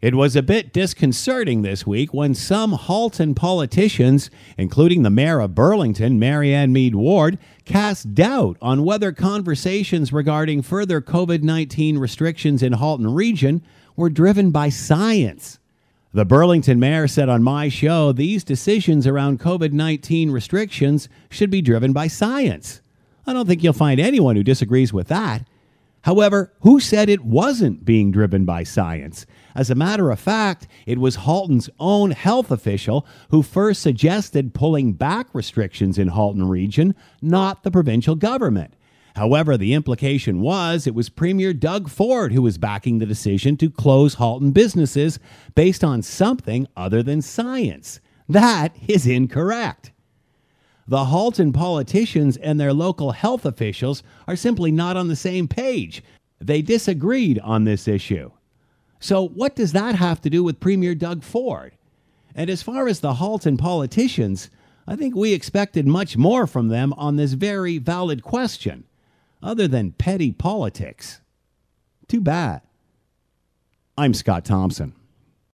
It was a bit disconcerting this week when some Halton politicians, including the mayor of Burlington, Marianne Meed Ward, cast doubt on whether conversations regarding further COVID 19 restrictions in Halton region were driven by science. The Burlington mayor said on my show these decisions around COVID 19 restrictions should be driven by science. I don't think you'll find anyone who disagrees with that. However, who said it wasn't being driven by science? As a matter of fact, it was Halton's own health official who first suggested pulling back restrictions in Halton region, not the provincial government. However, the implication was it was Premier Doug Ford who was backing the decision to close Halton businesses based on something other than science. That is incorrect. The Halton politicians and their local health officials are simply not on the same page. They disagreed on this issue. So, what does that have to do with Premier Doug Ford? And as far as the Halton politicians, I think we expected much more from them on this very valid question, other than petty politics. Too bad. I'm Scott Thompson.